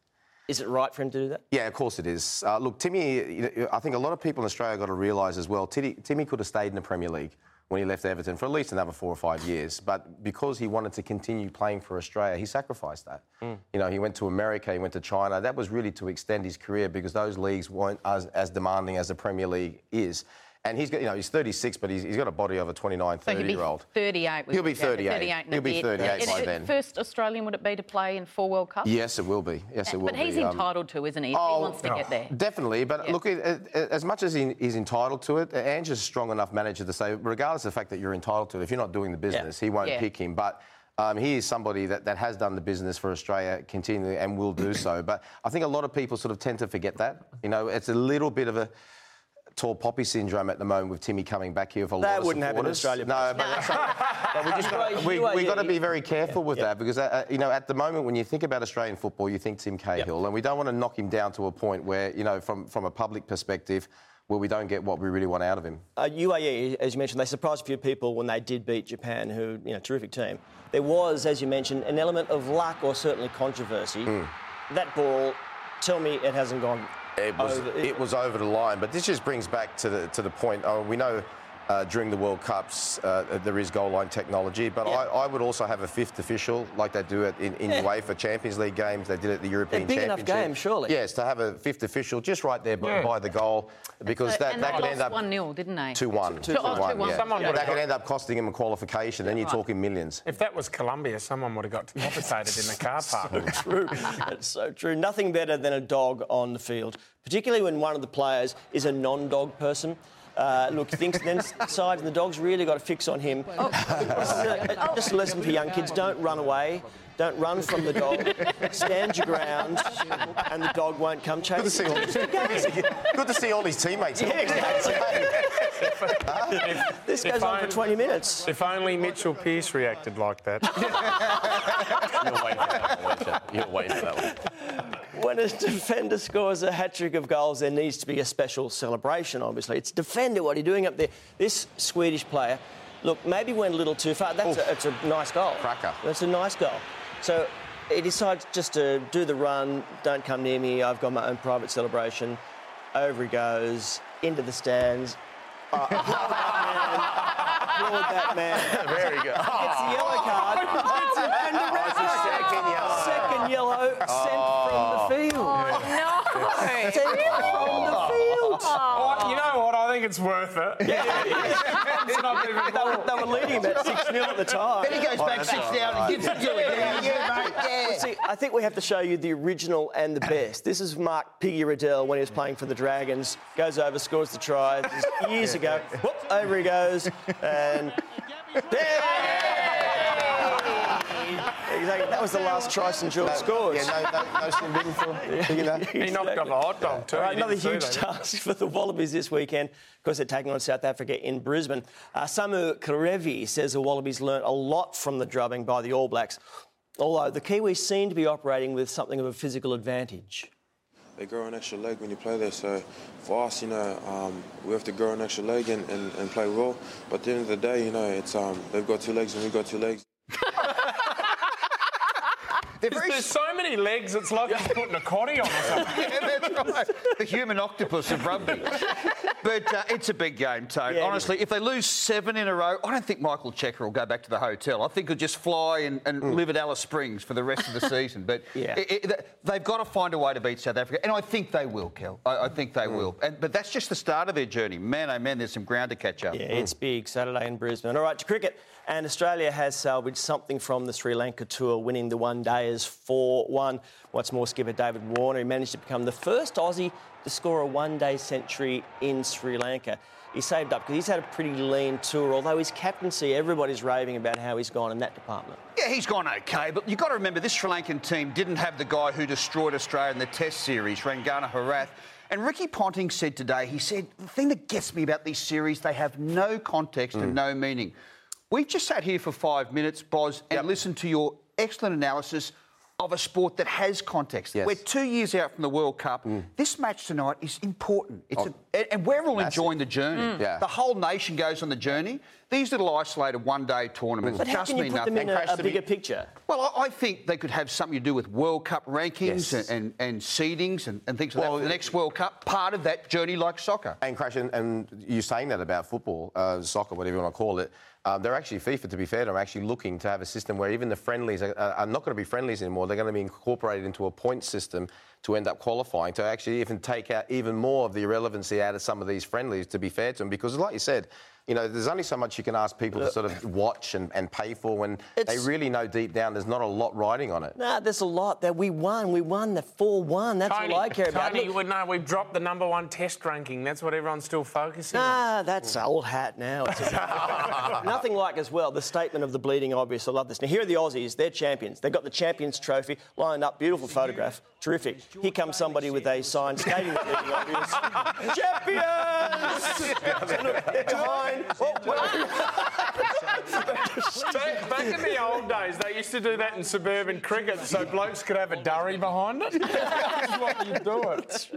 Is it right for him to do that? Yeah, of course it is. Uh, look, Timmy, you know, I think a lot of people in Australia got to realise as well, Timmy, Timmy could have stayed in the Premier League when he left Everton for at least another four or five years. But because he wanted to continue playing for Australia, he sacrificed that. Mm. You know, he went to America, he went to China. That was really to extend his career because those leagues weren't as, as demanding as the Premier League is. And he's got, you know, he's 36, but he's, he's got a body of a 29, So 30 he'll be year old. 38. He'll be would go to 38. 38 a He'll be bit. 38 And by it- then. First Australian would it be to play in four World Cups? Yes, it will be. Yes, it will But be. he's Um, entitled to, isn't he? If Oh, he wants to get there. Definitely, but Yeah. look, as much as he, he's entitled to it, Ange is a strong enough manager to say, regardless of the fact that you're entitled to it, if you're not doing the business, he won't Yeah. pick him. But Um, he is somebody that, that has done the business for Australia continually and will do so. But I think a lot of people sort of tend to forget that. You know, it's a little bit of a tall poppy syndrome at the moment with Timmy coming back here for a That lot of wouldn't happen in. Australia, No, but, but we just got, we, we got to be very careful with that because uh, you know at the moment when you think about Australian football, you think Tim Cahill, and we don't want to knock him down to a point where you know from from a public perspective. Where we don't get what we really want out of him. Uh, UAE, as you mentioned, they surprised a few people when they did beat Japan, who, you know, terrific team. There was, as you mentioned, an element of luck or certainly controversy. That ball, tell me it hasn't gone It was over. it was over the line, but this just brings back to the to the point. Oh, we know. Uh, during the World Cups, uh, there is goal line technology, but I, I would also have a fifth official, like they do it in, in Yeah. UEFA Champions League games. They did it at the European big enough Championship. games, surely. Yes, to have a fifth official just right there by, Yeah. by the goal, because So- that, and that could lost end up 1 0, didn't they? two one. Two- oh, 2-1. yeah. Someone that would've could end up costing him a qualification. Then you're talking millions. If that was Colombia, someone would have got decapitated in the car park. so true. It's so true. Nothing better than a dog on the field, particularly when one of the players is a non-dog person. Uh, look, thinks then sides and the dog's really got a fix on him. Uh, Just a lesson for young kids: don't run away. Don't run from the dog. Stand your ground, and the dog won't come Good to see chasing. all his, good to see all his teammates. Yeah, exactly. If- This goes on for 20 minutes. If only Mitchell Pearce reacted like that. You're waiting for that one, you? You're waiting for that one. When a defender scores a hat trick of goals, there needs to be a special celebration, obviously. It's defender, what are you doing up there? This Swedish player, look, maybe went a little too far. That's a, it's a nice goal. Cracker. That's a nice goal. So he decides just to do the run, don't come near me, I've got my own private celebration. Over he goes, into the stands. Ah, Applaud that man. Applaud that man. Very good. Gets the yellow card. Ah. Gets a defender red card. second yellow. Second yellow sent from the field. Sent from the field. Oh, you know what? I think it's worth it. it's not even They were, they were leading about 6 0 at the time. Then he goes back, oh, sits down, and gives it to it. Yeah, yeah, mate. Yeah. Well, see, I think we have to show you the original and the best. This is Mark Piggy Riddell when he was playing for the Dragons. Goes over, scores the try This is years ago. Whoop, over he goes, and exactly. That was the last try St George scores. Yeah, no, no, no sin written for you know. He knocked off a hot dog too. All right, You another huge task for the Wallabies this weekend. Of course, they're taking on South Africa in Brisbane. Uh, Samu Kerevi says the Wallabies learnt a lot from the drubbing by the All Blacks, although the Kiwis seem to be operating with something of a physical advantage. they grow an extra leg when you play there. So for us, you know, um, we have to grow an extra leg and, and, and play well. But at the end of the day, you know, it's um, they've got two legs and we've got two legs. They're There's, very there's so many legs, it's like he's putting a coddy on or something. yeah, that's right. The human octopus of rugby. But uh, it's a big game, Tone. Yeah, Honestly, if they lose seven in a row, I don't think Michael Cheika will go back to the hotel. I think he'll just fly and, and mm. live at Alice Springs for the rest of the season. But Yeah. it- it- they've got to find a way to beat South Africa, and I think they will, Kel. I, I think they mm. will. And, but that's just the start of their journey. Man, oh man, there's some ground to catch up. Yeah, it's mm. big Saturday in Brisbane. All right, to cricket. And Australia has salvaged something from the Sri Lanka tour, winning the one dayers 4 1. What's more, skipper David Warner he managed to become the first Aussie to score a one day century in Sri Lanka. He saved up because he's had a pretty lean tour, although his captaincy, everybody's raving about how he's gone in that department. Yeah, he's gone okay, but you've got to remember this Sri Lankan team didn't have the guy who destroyed Australia in the Test series, Rangana Herath. And Ricky Ponting said today, he said, the thing that gets me about these series, they have no context and mm. no meaning. We've just sat here for five minutes, Boz, and listened to your excellent analysis of a sport that has context. Yes. We're two years out from the World Cup. Hmm. This match tonight is important. It's Oh. a, and we're all Massive. enjoying the journey. Hmm. Yeah. The whole nation goes on the journey. These little isolated one-day tournaments But how just can you mean put nothing. them in a, a bigger picture? well, I, I think they could have something to do with World Cup rankings Yes. and, and, and seedings and, and things like Well, that. for The next World Cup, part of that journey like soccer. And Crash, and, and you saying that about football, uh, soccer, whatever you want to call it, um, they're actually FIFA, to be fair, are actually looking to have a system where even the friendlies are, are not going to be friendlies anymore. They're going to be incorporated into a point system to end up qualifying to actually even take out even more of the irrelevancy out of some of these friendlies. To be fair to them, because like you said, you know, there's only so much you can ask people to uh, sort of watch and, and pay for when they really know deep down there's not a lot riding on it. Nah, there's a lot that we won. We won the 4 1. That's Tony, all I care about. Tony, Look, well, no, we've dropped the number one test ranking. That's what everyone's still focusing on. Nah, that's old hat now. Nothing like as well the statement of the bleeding obvious. I love this. Now here are the Aussies. They're champions. They've got the champions trophy lined up. Beautiful photograph. Terrific. Here comes somebody with a sign stating the bleeding obvious. champions! Look, they're behind. Oh, Back, back in the old days, they used to do that in suburban cricket so blokes could have a durry behind it. That's what you do it.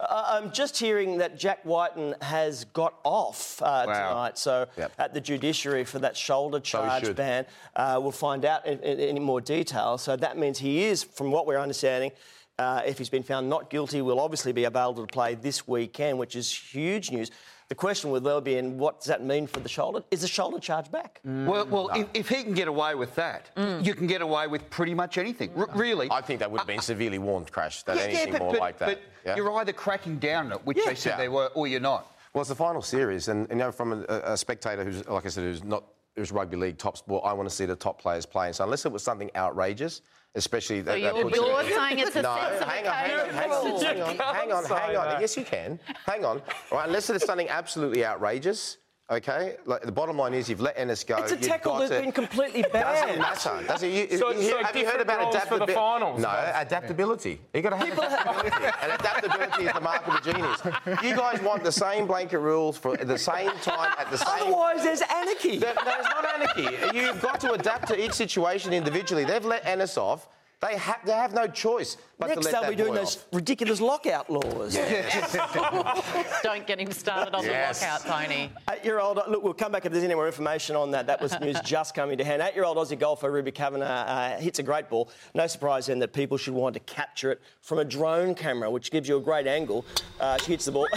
Uh, I'm just hearing that Jack Wighton has got off uh, Wow. tonight, so Yep. at the judiciary for that shoulder charge should. ban. Uh, we'll find out in, in, in more detail. So that means he is, from what we're understanding, uh, if he's been found not guilty, will obviously be available to play this weekend, which is huge news. The question will there be, and what does that mean for the shoulder? Is the shoulder charge back? Mm. Well, well if, if he can get away with that, mm. you can get away with pretty much anything. R- really. I think that would have been uh, uh, severely warned, Crash, that Yeah, yeah, anything but- more but- like that. But yeah? you're either cracking down on it, which Yeah. they said Yeah. they were, or you're not. Well, it's the final series, and you know, from a, a spectator who's, like I said, who's not who's rugby league top sport, I want to see the top players playing. So unless it was something outrageous, especially that, that you're- you're it, saying it's a no, sensitive hang on, hang on, hang on, hang on, hang on, hang on. Yes, you can. Hang on. All right, unless it's something absolutely outrageous. Okay, like the bottom line is you've let Ennis go. It's a you've tackle got that's to- been completely Doesn't matter. Does it? You, So- you hear- so have you heard about rules for the adaptability? finals, No, guys. adaptability. You got to have adaptability, and adaptability is the mark of a genius. You guys want the same blanket rules for at the same time at the same. Otherwise, there's anarchy. There- There's not anarchy. You've got to adapt to each situation individually. They've let Ennis off. They, ha- they have no choice but Next, to let they'll that be doing boy those off. ridiculous lockout laws. Don't get him started on Yes. the lockout, Tony. Eight-year-old, look, we'll come back if there's any more information on that. That was news just coming to hand. Eight-year-old Aussie golfer Ruby Kavanagh uh, hits a great ball. No surprise then that people should want to capture it from a drone camera, which gives you a great angle. Uh, she hits the ball.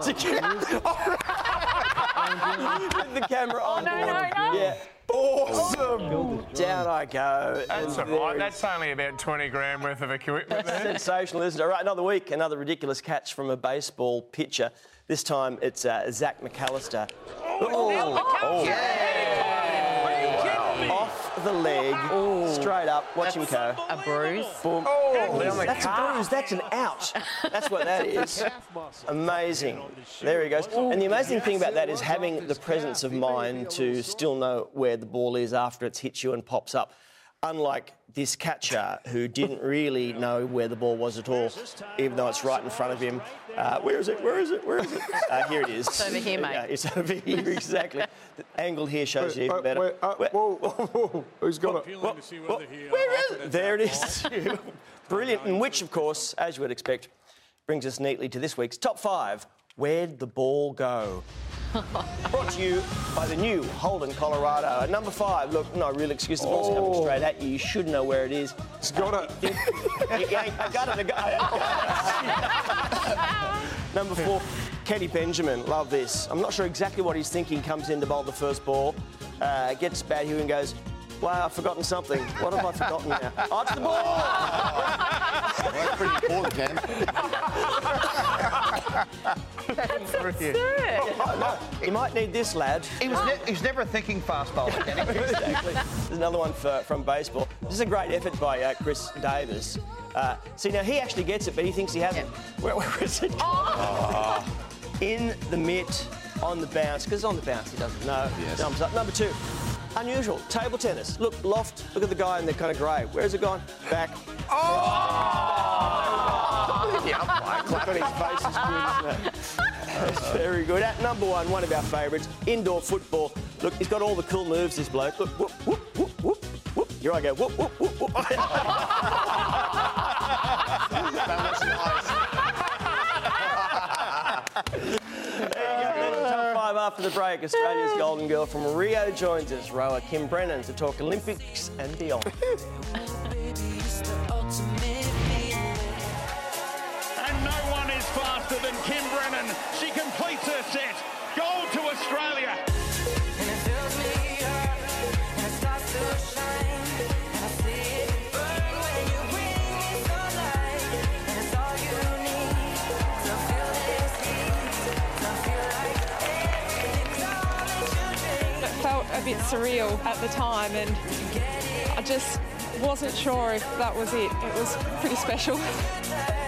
To get- the camera on. no, no, no. Yeah. Awesome. Down I go. That's And all right. That's only about 20 grand worth of equipment there. Sensational, isn't it? All right, another week, another ridiculous catch from a baseball pitcher. This time it's uh, Zach McAllister. Oh, Off the leg, straight up. Watch him go. A bruise. Boom. down the that's a bruise. That's an ouch. That's what that is. Amazing. There he goes. And the amazing thing about that is having the presence of mind to still know where the ball is after it's hit you and pops up. Unlike this catcher who didn't really know where the ball was at all, even though it's right in front of him. Uh, where is it? Where is it? Where is it? Uh, here it is. It's over here, mate. it's over here, exactly. The angle here shows you even better. Where- Who's got it? well, well, where is it? There it is. Brilliant. And which, of course, as you would expect, brings us neatly to this week's top five. Where'd the ball go? Brought to you by the new Holden, Colorado. At number five, look, no real excuse. The ball's coming straight at you. You should know where it is. He's got it. I got it. I got it. Number four, Kenny Benjamin. Love this. I'm not sure exactly what he's thinking. Comes in to bowl the first ball, uh, gets bad here and goes, Wow, I've forgotten something. What have I forgotten now? Oh, it's the ball! That's pretty important, No, You might need this, lad. He was, ne- he was never a thinking fast bowler, Kenny. exactly. There's another one for, from baseball. This is a great effort by uh, Chris Davis. Uh, see, now he actually gets it, but he thinks he hasn't. Where, where is it? Oh. In the mitt, on the bounce, because on the bounce he doesn't know. Yes. Thumbs up. Number two, unusual, table tennis. Look, loft, look at the guy in the kind of grey. Where's it gone? Back. Oh! I'm Look on his face is good, isn't it? That's very good. At number one, one of our favourites, indoor football. Look, he's got all the cool moves, this bloke. Look, whoop, whoop, whoop, whoop, whoop. Here I go, whoop, whoop, whoop, whoop. There you go. After the break. Australia's golden girl from Rio joins us, rower Kim Brennan, to talk Olympics and beyond. And no one is faster than Kim Brennan. She completes her set. Gold to Australia. Surreal at the time, and I just wasn't sure if that was it. It was pretty special.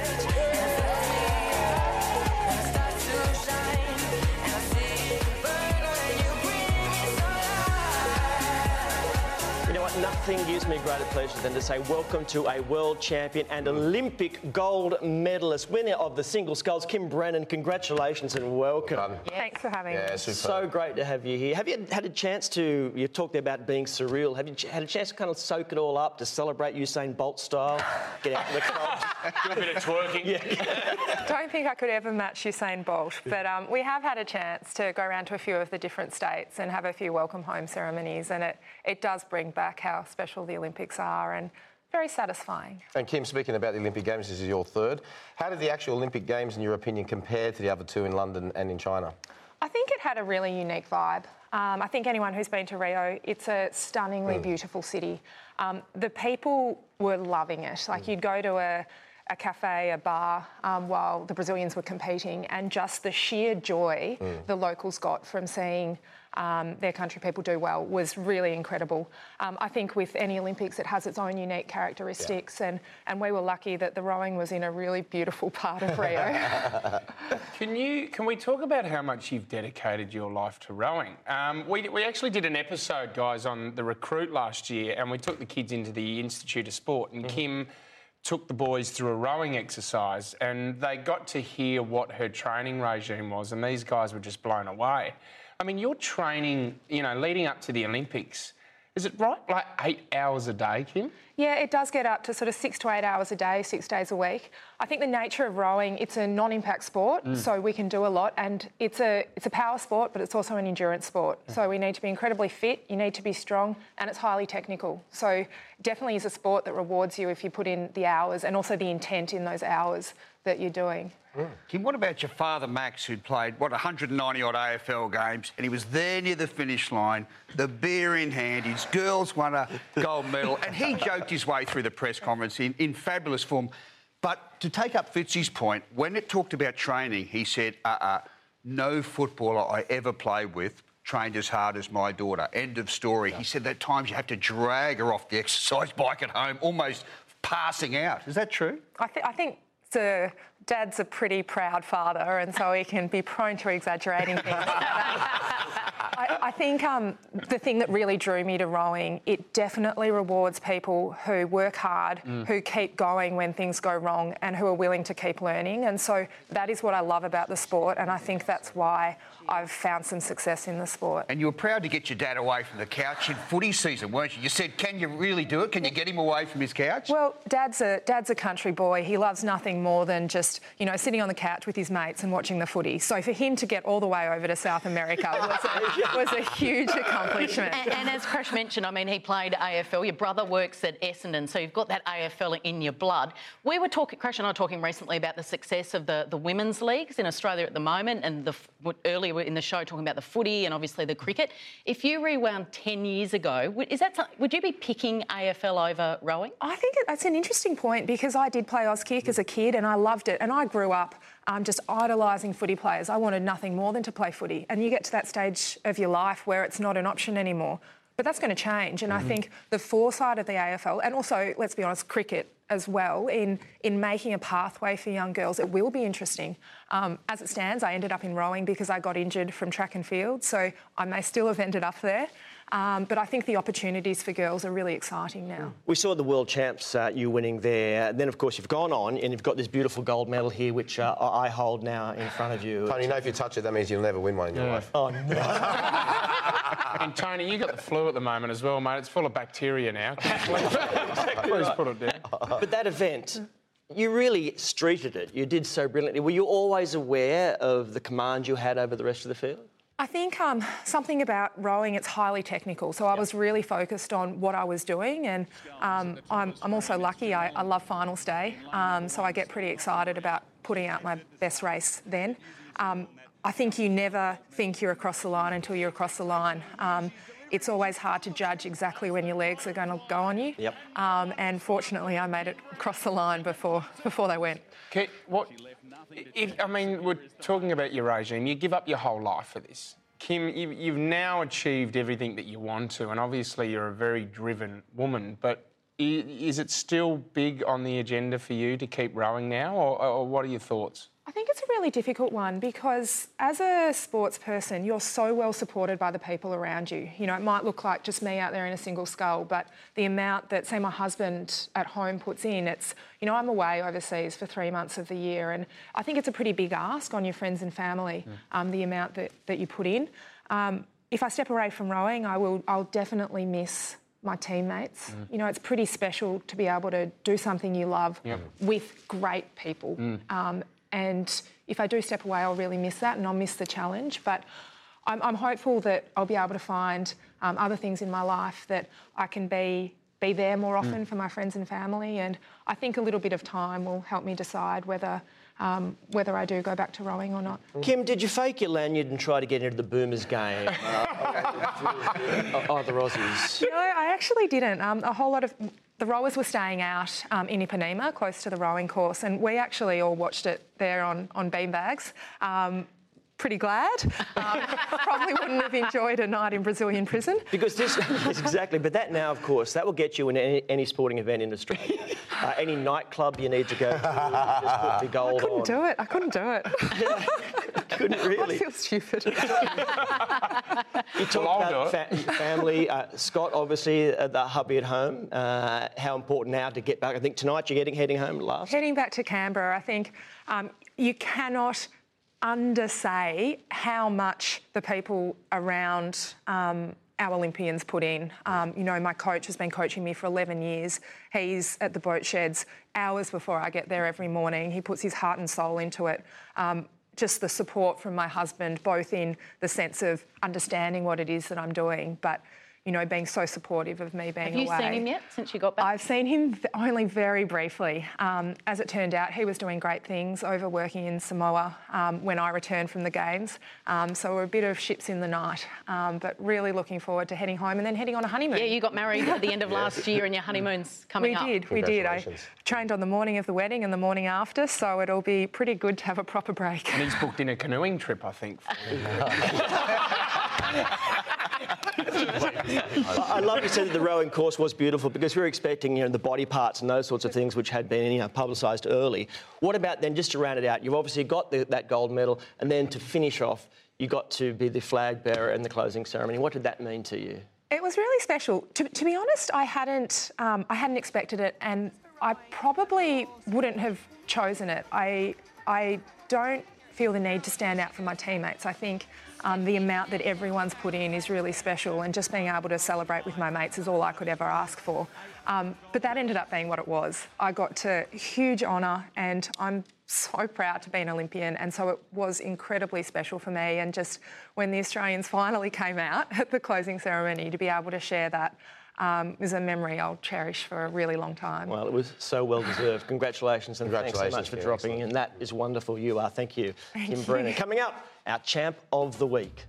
Nothing gives me greater pleasure than to say welcome to a world champion and Olympic gold medalist, winner of the single sculls, Kim Brennan. Congratulations and welcome. Thanks for having me. So great to have you here. Have you had a chance to? You talked about being surreal. Have you had a chance to kind of soak it all up to celebrate Usain Bolt style? Get out in the clubs. Do a bit of twerking. Yeah. Don't think I could ever match Usain Bolt, but um, we have had a chance to go around to a few of the different states and have a few welcome home ceremonies, and it, it does bring back how special the Olympics are and very satisfying. And Kim, speaking about the Olympic Games, this is your third. How did the actual Olympic Games, in your opinion, compare to the other two in London and in China? I think it had a really unique vibe. Um, I think anyone who's been to Rio, it's a stunningly Mm. beautiful city. Um, the people were loving it. Like you'd go to a, a cafe, a bar, um, while the Brazilians were competing, and just the sheer joy Mm. the locals got from seeing um, their country people do well was really incredible. Um, I think with any Olympics, it has its own unique characteristics, and, and we were lucky that the rowing was in a really beautiful part of Rio. Can you? Can we talk about how much you've dedicated your life to rowing? Um, we, we actually did an episode, guys, on the recruit last year, and we took the kids into the Institute of Sport, and Kim took the boys through a rowing exercise, and they got to hear what her training regime was, and these guys were just blown away. I mean, your training, you know, leading up to the Olympics, is it right? Like eight hours a day, Kim? Yeah, it does get up to sort of six to eight hours a day, six days a week. I think the nature of rowing, it's a non-impact sport, Mm. so we can do a lot, and it's a it's a power sport, but it's also an endurance sport. So we need to be incredibly fit, you need to be strong, and it's highly technical. So definitely is a sport that rewards you if you put in the hours and also the intent in those hours that you're doing. Kim, what about your father, Max, who'd played, what, 190 odd AFL games, and he was there near the finish line, the beer in hand, his girls won a gold medal, and he joked his way through the press conference in, in fabulous form. But to take up Fitzy's point, when it talked about training, he said, uh uh, no footballer I ever played with trained as hard as my daughter. End of story. He said that times you have to drag her off the exercise bike at home, almost passing out. Is that true? I, th- I think the dad's a pretty proud father, and so he can be prone to exaggerating things. I, think um, the thing that really drew me to rowing, it definitely rewards people who work hard, Mm. who keep going when things go wrong, and who are willing to keep learning. And so that is what I love about the sport, and I think that's why I've found some success in the sport. And you were proud to get your dad away from the couch in footy season, weren't you? You said, can you really do it? Can you get him away from his couch? Well, Dad's a Dad's a country boy. He loves nothing more than just you know sitting on the couch with his mates and watching the footy. So for him to get all the way over to South America was was a huge accomplishment. And, and as Crash mentioned, I mean, he played AFL. Your brother works at Essendon, so you've got that AFL in your blood. We were talking, Crash and I were talking recently about the success of the, the women's leagues in Australia at the moment, and the, earlier in the show talking about the footy and obviously the cricket. If you rewound 10 years ago, would- is that some- would you be picking AFL over rowing? I think that's an interesting point because I did play Auskick as a kid and I loved it. And I grew up um, just idolising footy players. I wanted nothing more than to play footy. And you get to that stage of your life where it's not an option anymore. But that's going to change. And I Mhm. think the foresight of the AFL, and also, let's be honest, cricket as well, in, in making a pathway for young girls, it will be interesting. Um, as it stands, I ended up in rowing because I got injured from track and field. So I may still have ended up there. Um, but I think the opportunities for girls are really exciting now. We saw the world champs, uh, you winning there. And then, of course, you've gone on and you've got this beautiful gold medal here, which uh, I I hold now in front of you. Tony, you know if you touch it, that means you'll never win one in your Yeah. life. Oh, no. and Tony, you got the flu at the moment as well, mate. It's full of bacteria now. Please put it down. But that event, you really streeted it. You did so brilliantly. Were you always aware of the command you had over the rest of the field? I think um, something about rowing, it's highly technical. So I was really focused on what I was doing. And um, I'm, I'm also lucky, I, I love finals day. Um, so I get pretty excited about putting out my best race then. Um, I think you never think you're across the line until you're across the line. Um, it's always hard to judge exactly when your legs are going to go on you. Yep. Um, and fortunately, I made it across the line before, before they went. Okay, what? If, I mean, we're talking about your regime. You give up your whole life for this. Kim, you've, you've now achieved everything that you want to, and obviously you're a very driven woman, but is it still big on the agenda for you to keep rowing now, or, or what are your thoughts? I think it's a really difficult one because as a sports person, you're so well supported by the people around you. You know, it might look like just me out there in a single scull, but the amount that, say, my husband at home puts in, it's, you know, I'm away overseas for three months of the year, and I think it's a pretty big ask on your friends and family, um, the amount that, that you put in. Um, if I step away from rowing, I will, I'll definitely miss my teammates. You know, it's pretty special to be able to do something you love Yep. with great people. Um, and if I do step away, I'll really miss that and I'll miss the challenge. But I'm, I'm hopeful that I'll be able to find um, other things in my life that I can be be there more often for my friends and family. And I think a little bit of time will help me decide whether um, whether I do go back to rowing or not. Kim, did you fake your lanyard and try to get into the Boomers game? oh, the Aussies. No, I actually didn't. Um, a whole lot of the rowers were staying out um, in Ipanema, close to the rowing course, and we actually all watched it there on on beanbags. Um, pretty glad. Um, probably wouldn't have enjoyed a night in Brazilian prison. Because this, yes, exactly. But that now, of course, that will get you in any, any sporting event in Australia. Uh, any nightclub you need to go to, just put the gold I couldn't on. do it. I couldn't do it. Couldn't really. I feel stupid. You talk Well, about fa- family. Uh, Scott, obviously, uh, the hubby at home. Uh, how important now to get back? I think tonight you're getting heading home last. Heading back to Canberra, I think um, you cannot undersay how much the people around um, our Olympians put in. Um, you know, my coach has been coaching me for 11 years. He's at the boat sheds hours before I get there every morning. He puts his heart and soul into it. Um, just the support from my husband, both in the sense of understanding what it is that I'm doing, but you know, being so supportive of me being away. Have you away. seen him yet since you got back? I've seen him v- only very briefly. Um, as it turned out, he was doing great things over working in Samoa um, when I returned from the Games. Um, so we're a bit of ships in the night, um, but really looking forward to heading home and then heading on a honeymoon. yeah, you got married at the end of last year and your honeymoon's coming we up. We did, we did. I trained on the morning of the wedding and the morning after, so it'll be pretty good to have a proper break. And he's booked in a canoeing trip, I think. for. I love you said that the rowing course was beautiful because we were expecting, you know, the body parts and those sorts of things which had been, you know, publicised early. What about then, just to round it out, you've obviously got the, that gold medal, and then to finish off, you got to be the flag bearer in the closing ceremony. What did that mean to you? It was really special. To, to be honest, I hadn't, um, I hadn't expected it, and I probably wouldn't have chosen it. I, I don't feel the need to stand out from my teammates. I think um, the amount that everyone's put in is really special, and just being able to celebrate with my mates is all I could ever ask for. Um, but that ended up being what it was. I got to huge honour, and I'm so proud to be an Olympian, and so it was incredibly special for me. And just when the Australians finally came out at the closing ceremony, to be able to share that um, is a memory I'll cherish for a really long time. Well, it was so well deserved. Congratulations and thanks so much for dropping in. That is wonderful. You are. Thank you, Thank Kim you. Brennan. Coming up, our champ of the week.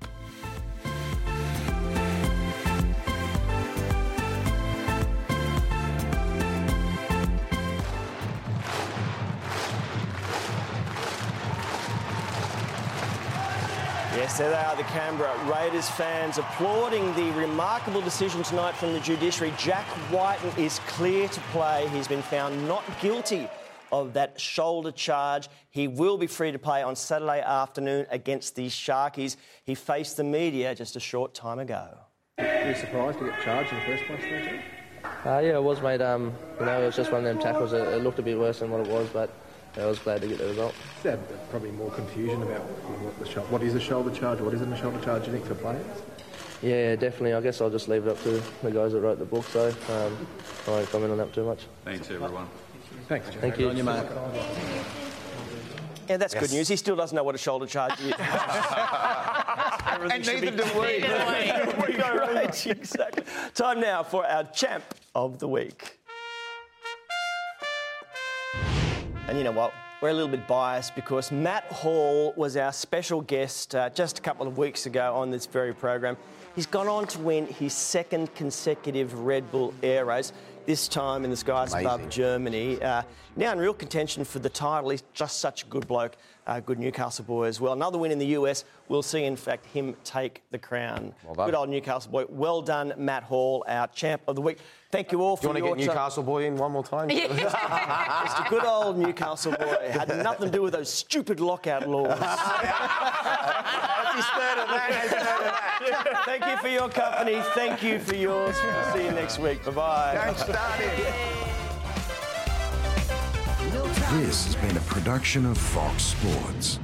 Yes, there they are, the Canberra Raiders fans applauding the remarkable decision tonight from the judiciary. Jack Wighton is clear to play. He's been found not guilty of that shoulder charge. He will be free to play on Saturday afternoon against the Sharkies. He faced the media just a short time ago. Were you surprised to get charged in the first place, though, Jack? Uh, yeah, it was, mate. Um, you know, it was just one of them tackles. It, it looked a bit worse than what it was, but yeah, I was glad to get the result. There's probably more confusion about what, the shou- what is a shoulder charge, what isn't a shoulder charge, you think, for players? Yeah, yeah, definitely. I guess I'll just leave it up to the guys that wrote the book, so um, I won't comment on that too much. Thanks, everyone. Thanks, Jack. Thank you. On your mark. Yeah, that's good news. He still doesn't know what a shoulder charge is. And neither do we. we go right, exactly. Time now for our champ of the week. And you know what? We're a little bit biased because Matt Hall was our special guest uh, just a couple of weeks ago on this very program. He's gone on to win his second consecutive Red Bull Air Race, this time in the skies Amazing. above Germany. Uh, now in real contention for the title. He's just such a good bloke, uh, good Newcastle boy as well. Another win in the US. We'll see, in fact, him take the crown. Well. Good old Newcastle boy. Well done, Matt Hall, our champ of the week. Thank you all Do for you want to your get Newcastle boy in one more time? Just a good old Newcastle boy. Had nothing to do with those stupid lockout laws. Thank you for your company. Thank you for yours. We'll see you next week. Bye bye. This has been a production of Fox Sports.